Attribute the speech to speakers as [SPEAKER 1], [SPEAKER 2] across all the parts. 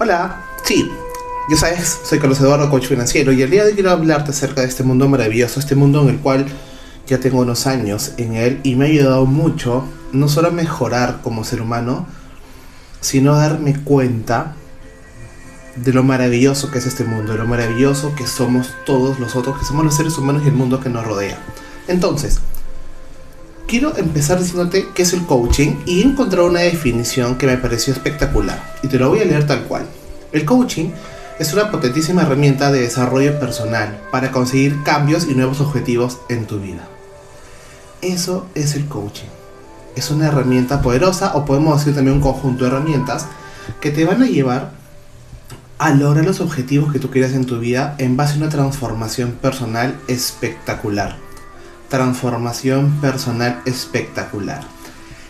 [SPEAKER 1] Hola, sí, ya sabes, soy Carlos Eduardo, coach financiero, y el día de hoy quiero hablarte acerca de este mundo maravilloso, este mundo en el cual ya tengo unos años en él y me ha ayudado mucho, no solo a mejorar como ser humano, sino a darme cuenta de lo maravilloso que es este mundo, de lo maravilloso que somos todos los otros, que somos los seres humanos y el mundo que nos rodea. Entonces, quiero empezar diciéndote qué es el coaching y encontrar una definición que me pareció espectacular. Y te lo voy a leer tal cual. El coaching es una potentísima herramienta de desarrollo personal para conseguir cambios y nuevos objetivos en tu vida. Eso es el coaching. Es una herramienta poderosa o podemos decir también un conjunto de herramientas que te van a llevar a lograr los objetivos que tú quieras en tu vida en base a una transformación personal espectacular transformación personal espectacular.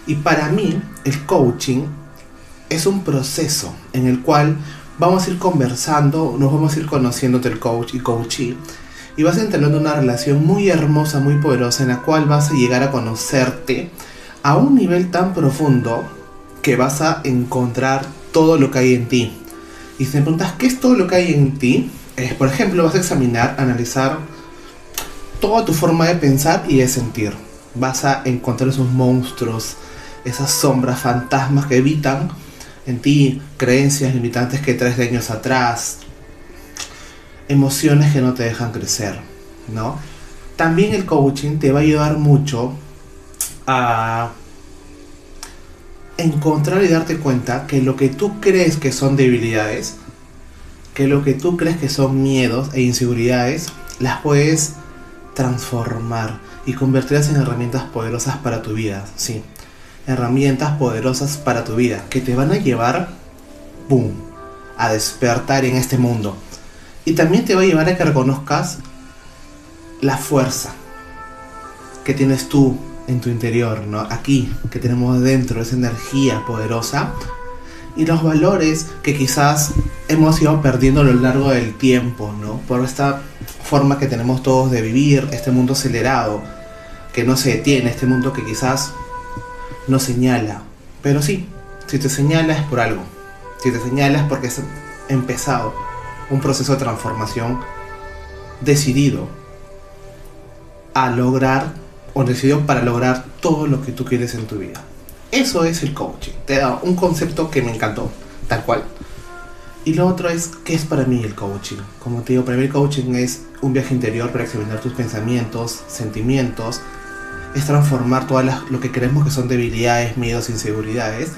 [SPEAKER 1] Y para mí, el coaching es un proceso en el cual vamos a ir conversando, nos vamos a ir conociendo del coach y coachee. Y vas a tener una relación muy hermosa, muy poderosa, en la cual vas a llegar a conocerte a un nivel tan profundo que vas a encontrar todo lo que hay en ti. Y si te preguntas, ¿qué es todo lo que hay en ti? es por ejemplo, vas a examinar, analizar toda tu forma de pensar y de sentir. Vas a encontrar esos monstruos, esas sombras, fantasmas que evitan en ti creencias limitantes que traes de años atrás, emociones que no te dejan crecer, ¿no? También el coaching te va a ayudar mucho a encontrar y darte cuenta que lo que tú crees que son debilidades, que lo que tú crees que son miedos e inseguridades, las puedes transformar y convertirlas en herramientas poderosas para tu vida, sí. Herramientas poderosas para tu vida que te van a llevar, ¡boom!, a despertar en este mundo. Y también te va a llevar a que reconozcas la fuerza que tienes tú en tu interior, ¿no? Aquí, que tenemos dentro, esa energía poderosa y los valores que quizás hemos ido perdiendo a lo largo del tiempo, ¿no? Por esta forma que tenemos todos de vivir, este mundo acelerado, que no se detiene, este mundo que quizás nos señala. Pero sí, si te señala es por algo. Si te señala es porque has empezado un proceso de transformación decidido a lograr o decidido para lograr todo lo que tú quieres en tu vida. Eso es el coaching. Te da un concepto que me encantó, tal cual. Y lo otro es, ¿qué es para mí el coaching? Como te digo, para mí el coaching es un viaje interior para examinar tus pensamientos, sentimientos, es transformar todo lo que creemos que son debilidades, miedos, inseguridades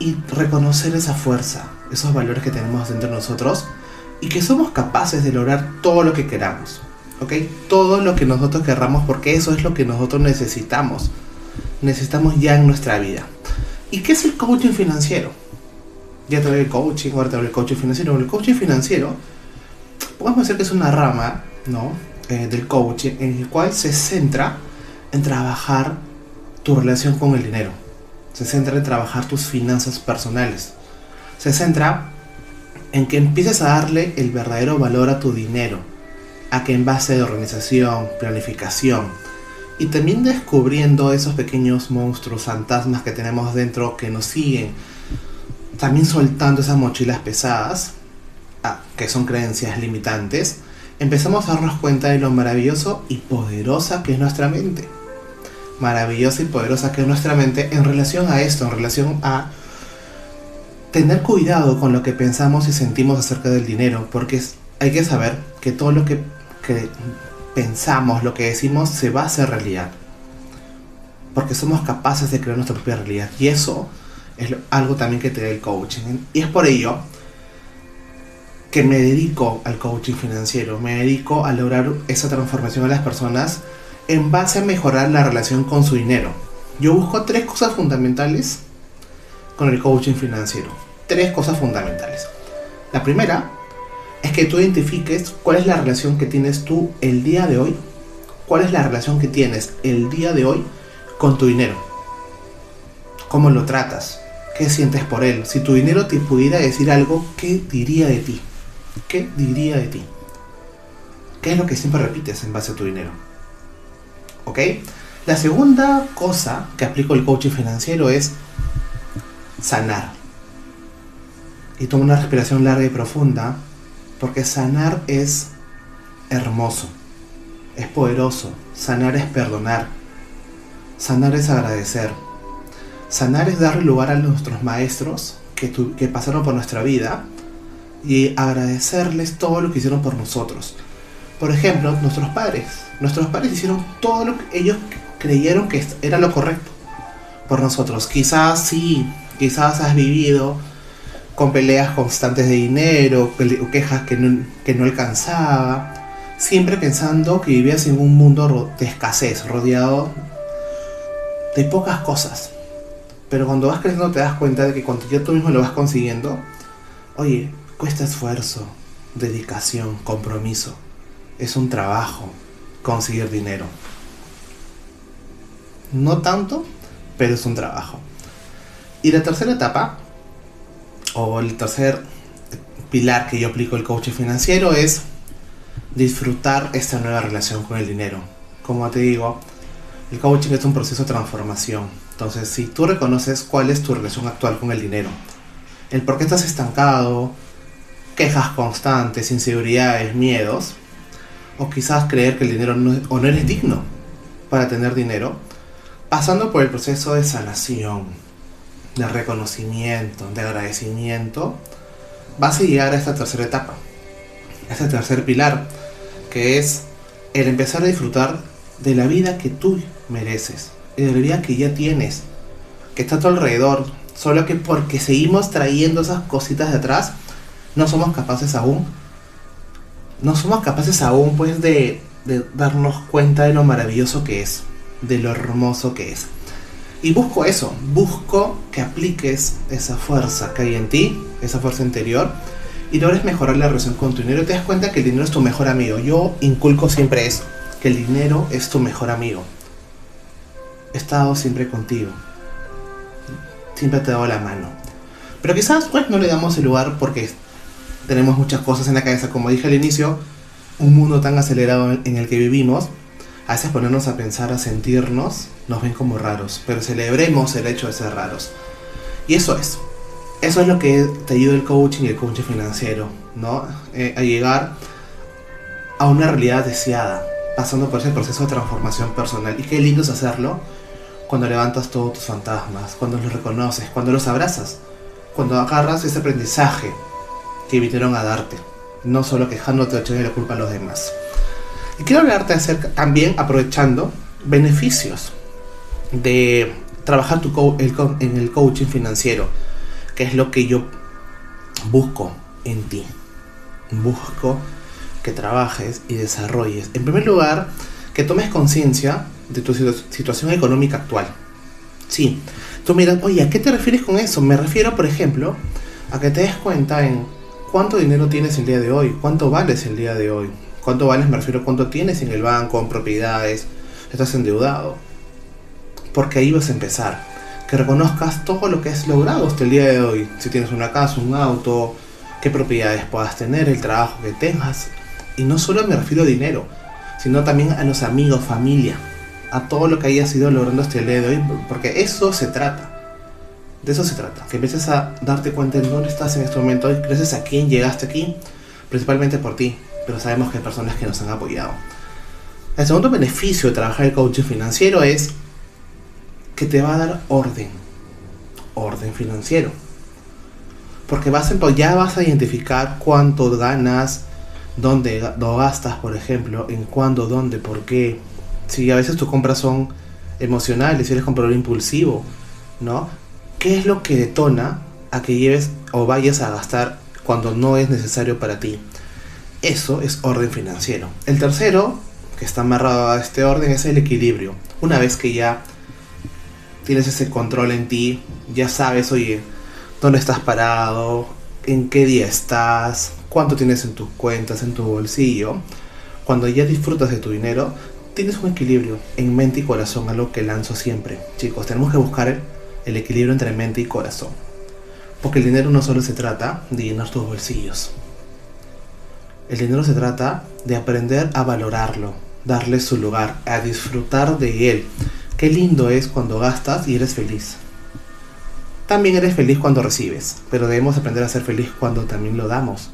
[SPEAKER 1] y reconocer esa fuerza, esos valores que tenemos dentro de nosotros y que somos capaces de lograr todo lo que queramos. ¿Ok? Todo lo que nosotros querramos porque eso es lo que nosotros necesitamos necesitamos ya en nuestra vida. ¿Y qué es el coaching financiero? Ya te hablé del coaching, ahora te hablé del coaching financiero. El coaching financiero, podemos decir que es una rama ¿no? Eh, del coaching en el cual se centra en trabajar tu relación con el dinero. Se centra en trabajar tus finanzas personales. Se centra en que empieces a darle el verdadero valor a tu dinero. A que en base de organización, planificación, y también descubriendo esos pequeños monstruos, fantasmas que tenemos dentro que nos siguen, también soltando esas mochilas pesadas, ah, que son creencias limitantes, empezamos a darnos cuenta de lo maravilloso y poderosa que es nuestra mente. Maravillosa y poderosa que es nuestra mente en relación a esto, en relación a tener cuidado con lo que pensamos y sentimos acerca del dinero, porque hay que saber que todo lo que, que pensamos, lo que decimos, se va a hacer realidad. Porque somos capaces de crear nuestra propia realidad. Y eso es algo también que te da el coaching. Y es por ello que me dedico al coaching financiero. Me dedico a lograr esa transformación a las personas en base a mejorar la relación con su dinero. Yo busco tres cosas fundamentales con el coaching financiero. Tres cosas fundamentales. La primera es que tú identifiques cuál es la relación que tienes tú el día de hoy, cuál es la relación que tienes el día de hoy con tu dinero. ¿Cómo lo tratas? ¿Qué sientes por él? Si tu dinero te pudiera decir algo, ¿qué diría de ti? ¿Qué diría de ti? ¿Qué es lo que siempre repites en base a tu dinero? ¿Ok? La segunda cosa que aplico el coaching financiero es sanar. y toma una respiración larga y profunda, porque sanar es hermoso, es poderoso, sanar es perdonar, sanar es agradecer, sanar es darle lugar a nuestros maestros que, que pasaron por nuestra vida y agradecerles todo lo que hicieron por nosotros. Por ejemplo, nuestros padres. Nuestros padres hicieron todo lo que ellos creyeron que era lo correcto por nosotros. Quizás sí, quizás has vivido con peleas constantes de dinero, quejas que no, que no alcanzaba, siempre pensando que vivías en un mundo de escasez, rodeado de pocas cosas. Pero cuando vas creciendo te das cuenta de que cuando ya tú mismo lo vas consiguiendo, oye, cuesta esfuerzo, dedicación, compromiso. Es un trabajo conseguir dinero. No tanto, pero es un trabajo. Y la tercera etapa o el tercer pilar que yo aplico el coaching financiero es disfrutar esta nueva relación con el dinero. Como te digo, el coaching es un proceso de transformación. Entonces, si tú reconoces cuál es tu relación actual con el dinero, el por qué estás estancado, quejas constantes, inseguridades, miedos, o quizás creer que el dinero no, o no eres digno para tener dinero, pasando por el proceso de sanación, de reconocimiento, de agradecimiento, vas a llegar a esta tercera etapa, a este tercer pilar, que es el empezar a disfrutar de la vida que tú mereces, de la vida que ya tienes, que está a tu alrededor, solo que porque seguimos trayendo esas cositas de atrás, no somos capaces aún, no somos capaces aún pues de, de darnos cuenta de lo maravilloso que es, de lo hermoso que es. Y busco eso, busco que apliques esa fuerza que hay en ti, esa fuerza interior, y logres mejorar la relación con tu dinero. Te das cuenta que el dinero es tu mejor amigo. Yo inculco siempre eso, que el dinero es tu mejor amigo. He estado siempre contigo. Siempre te he dado la mano. Pero quizás pues no le damos el lugar porque tenemos muchas cosas en la cabeza. Como dije al inicio, un mundo tan acelerado en el que vivimos a veces ponernos a pensar, a sentirnos, nos ven como raros, pero celebremos el hecho de ser raros. Y eso es. Eso es lo que te ayuda el coaching y el coaching financiero, ¿no? Eh, a llegar a una realidad deseada, pasando por ese proceso de transformación personal. Y qué lindo es hacerlo cuando levantas todos tus fantasmas, cuando los reconoces, cuando los abrazas, cuando agarras ese aprendizaje que vinieron a darte, no solo quejándote o echándole la culpa a los demás. Y quiero hablarte acerca, también aprovechando beneficios de trabajar tu en el coaching financiero, que es lo que yo busco en ti. Busco que trabajes y desarrolles. En primer lugar, que tomes conciencia de tu situación económica actual. Sí, tú miras, oye, ¿a qué te refieres con eso? Me refiero, por ejemplo, a que te des cuenta en cuánto dinero tienes el día de hoy, cuánto vales el día de hoy, ¿Cuánto vales? Me refiero a cuánto tienes en el banco, en propiedades, estás endeudado. Porque ahí vas a empezar. Que reconozcas todo lo que has logrado hasta el día de hoy. Si tienes una casa, un auto, qué propiedades puedas tener, el trabajo que tengas. Y no solo me refiero a dinero, sino también a los amigos, familia, a todo lo que hayas ido logrando hasta el día de hoy, porque eso se trata. De eso se trata, que empieces a darte cuenta de dónde estás en este momento y gracias a quién llegaste aquí, principalmente por ti, pero sabemos que hay personas que nos han apoyado. El segundo beneficio de trabajar el coaching financiero es que te va a dar orden, orden financiero. Porque ya vas a identificar cuánto ganas, dónde lo gastas, por ejemplo, en cuándo, dónde, por qué. Si a veces tus compras son emocionales, si eres comprador impulsivo, ¿no? ¿Qué es lo que detona a que lleves o vayas a gastar cuando no es necesario para ti? Eso es orden financiero. El tercero, que está amarrado a este orden, es el equilibrio. Una vez que ya tienes ese control en ti, ya sabes, oye, dónde estás parado, en qué día estás, cuánto tienes en tus cuentas, en tu bolsillo. Cuando ya disfrutas de tu dinero, tienes un equilibrio en mente y corazón, algo que lanzo siempre. Chicos, tenemos que buscar el equilibrio entre mente y corazón. Porque el dinero no solo se trata de llenar tus bolsillos. El dinero se trata de aprender a valorarlo, darle su lugar, a disfrutar de él. Qué lindo es cuando gastas y eres feliz. También eres feliz cuando recibes, pero debemos aprender a ser feliz cuando también lo damos.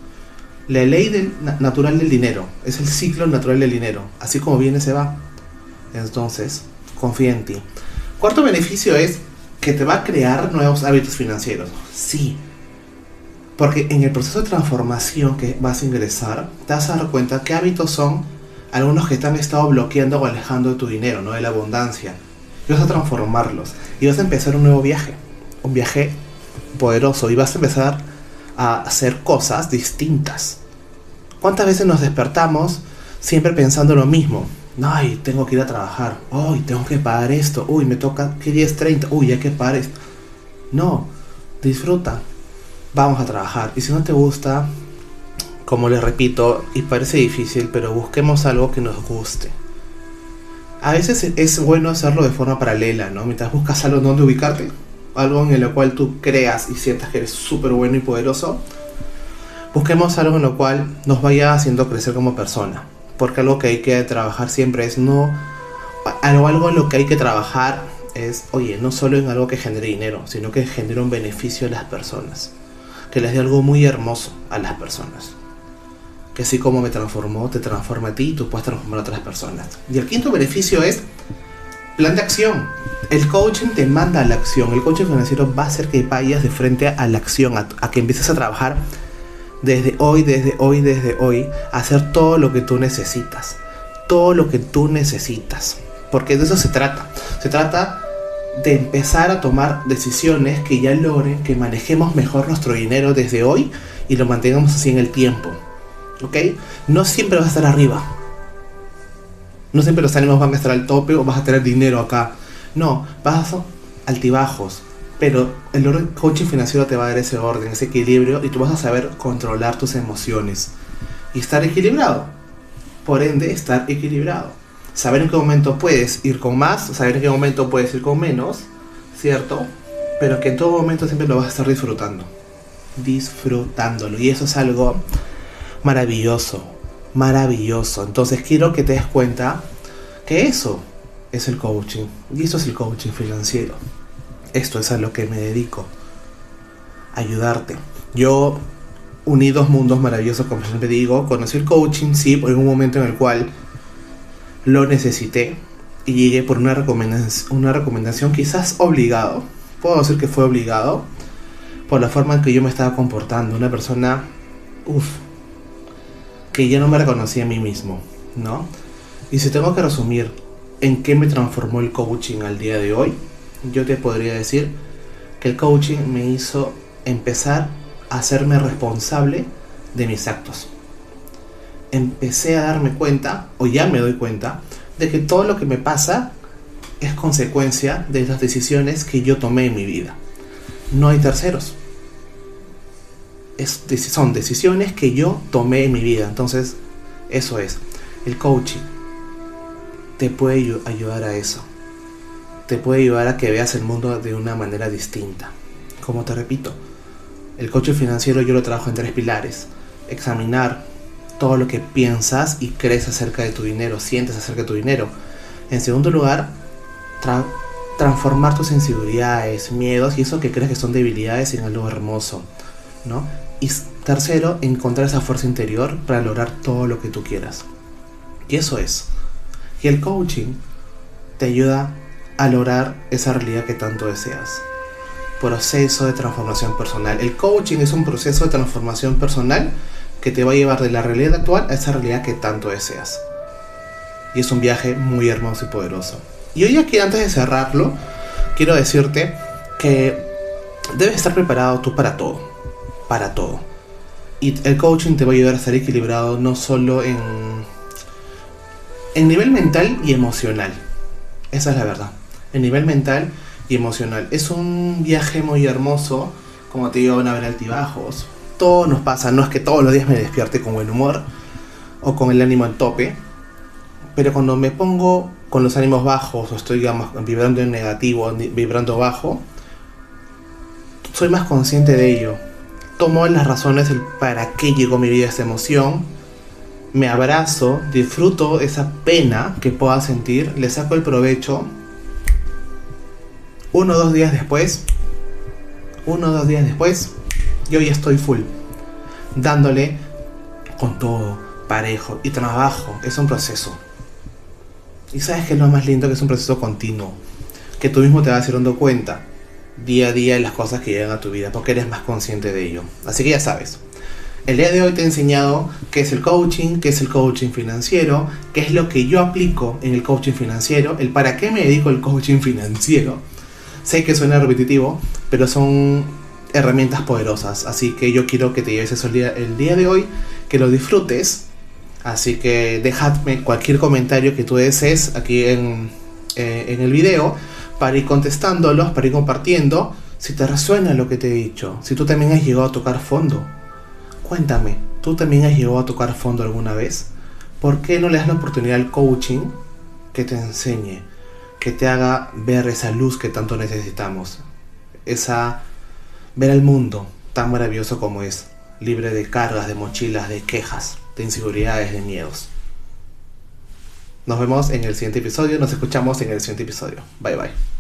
[SPEAKER 1] La ley del, natural del dinero es el ciclo natural del dinero. Así como viene, se va. Entonces, confía en ti. Cuarto beneficio es que te va a crear nuevos hábitos financieros. Sí. Porque en el proceso de transformación que vas a ingresar, te vas a dar cuenta qué hábitos son algunos que te han estado bloqueando o alejando de tu dinero, no de la abundancia. Y vas a transformarlos. Y vas a empezar un nuevo viaje. Un viaje poderoso. Y vas a empezar a hacer cosas distintas. ¿Cuántas veces nos despertamos siempre pensando lo mismo? Ay, tengo que ir a trabajar. Uy, tengo que pagar esto. Uy, me toca que 10.30. Uy, hay que pagar esto. No, disfruta. Vamos a trabajar. Y si no te gusta, como les repito, y parece difícil, pero busquemos algo que nos guste. A veces es bueno hacerlo de forma paralela, ¿no? Mientras buscas algo donde ubicarte, algo en lo cual tú creas y sientas que eres súper bueno y poderoso, busquemos algo en lo cual nos vaya haciendo crecer como persona. Porque algo que hay que trabajar siempre es no... Algo, algo en lo que hay que trabajar es, oye, no solo en algo que genere dinero, sino que genere un beneficio a las personas. Que les dé algo muy hermoso a las personas. Que así como me transformó, te transforma a ti y tú puedes transformar a otras personas. Y el quinto beneficio es Plan de acción. El coaching te manda a la acción. El coaching financiero va a hacer que vayas de frente a la acción, a, que empieces a trabajar desde hoy, desde hoy, desde hoy, a hacer todo lo que tú necesitas. Todo lo que tú necesitas. Porque de eso se trata. Se trata de empezar a tomar decisiones que ya logren que manejemos mejor nuestro dinero desde hoy y lo mantengamos así en el tiempo. ¿Ok? No siempre vas a estar arriba no siempre los ánimos van a estar al tope o vas a tener dinero acá. No, vas a altibajos. Pero el orden coaching financiero te va a dar ese orden, ese equilibrio y tú vas a saber controlar tus emociones y estar equilibrado. Por ende, estar equilibrado. Saber en qué momento puedes ir con más, saber en qué momento puedes ir con menos, ¿cierto? Pero que en todo momento siempre lo vas a estar disfrutando. Disfrutándolo. Y eso es algo maravilloso maravilloso. Entonces quiero que te des cuenta que eso es el coaching. Y eso es el coaching financiero. Esto es a lo que me dedico. Ayudarte. Yo uní dos mundos maravillosos, como siempre digo. Conocí el coaching, sí, por un momento en el cual lo necesité. Y llegué por una recomendación, una recomendación quizás obligado. Puedo decir que fue obligado. Por la forma en que yo me estaba comportando. Una persona, uff, que ya no me reconocía a mí mismo, ¿no? Y si tengo que resumir en qué me transformó el coaching al día de hoy, yo te podría decir que el coaching me hizo empezar a hacerme responsable de mis actos. Empecé a darme cuenta, o ya me doy cuenta, de que todo lo que me pasa es consecuencia de las decisiones que yo tomé en mi vida. No hay terceros son decisiones que yo tomé en mi vida. Entonces, eso es. El coaching te puede ayudar a eso. Te puede ayudar a que veas el mundo de una manera distinta. Como te repito, el coaching financiero yo lo trabajo en tres pilares. Examinar todo lo que piensas y crees acerca de tu dinero, sientes acerca de tu dinero. En segundo lugar, transformar tus inseguridades, miedos y eso que crees que son debilidades en algo hermoso, ¿no? Y tercero, encontrar esa fuerza interior para lograr todo lo que tú quieras. Y eso es. Y el coaching te ayuda a lograr esa realidad que tanto deseas. Proceso de transformación personal. El coaching es un proceso de transformación personal que te va a llevar de la realidad actual a esa realidad que tanto deseas. Y es un viaje muy hermoso y poderoso. Y hoy aquí antes de cerrarlo, quiero decirte que debes estar preparado tú para todo para todo. Y el coaching te va a ayudar a ser equilibrado no solo en, en nivel mental y emocional. Esa es la verdad. En nivel mental y emocional. Es un viaje muy hermoso. Como te digo, van a haber altibajos. Todo nos pasa. No es que todos los días me despierte con buen humor o con el ánimo al tope. Pero cuando me pongo con los ánimos bajos o estoy digamos, vibrando en negativo, vibrando bajo, soy más consciente de ello tomo las razones para qué llegó mi vida esta emoción, me abrazo, disfruto esa pena que pueda sentir, le saco el provecho. Uno o dos días después, uno o dos días después, yo ya estoy full, dándole con todo, parejo y trabajo. Es un proceso. Y sabes que es lo más lindo que es un proceso continuo, que tú mismo te vas dando cuenta día a día las cosas que llegan a tu vida, porque eres más consciente de ello. Así que ya sabes. El día de hoy te he enseñado qué es el coaching, qué es el coaching financiero, qué es lo que yo aplico en el coaching financiero, el para qué me dedico al coaching financiero. Sé que suena repetitivo, pero son herramientas poderosas. Así que yo quiero que te lleves eso el día, el día de hoy, que lo disfrutes. Así que dejadme cualquier comentario que tú desees aquí en, eh, en el video para ir contestándolos, para ir compartiendo. Si te resuena lo que te he dicho, si tú también has llegado a tocar fondo, cuéntame, ¿tú también has llegado a tocar fondo alguna vez? ¿Por qué no le das la oportunidad al coaching que te enseñe, que te haga ver esa luz que tanto necesitamos? Esa ver el mundo tan maravilloso como es, libre de cargas, de mochilas, de quejas, de inseguridades, de miedos. Nos vemos en el siguiente episodio, nos escuchamos en el siguiente episodio. Bye bye.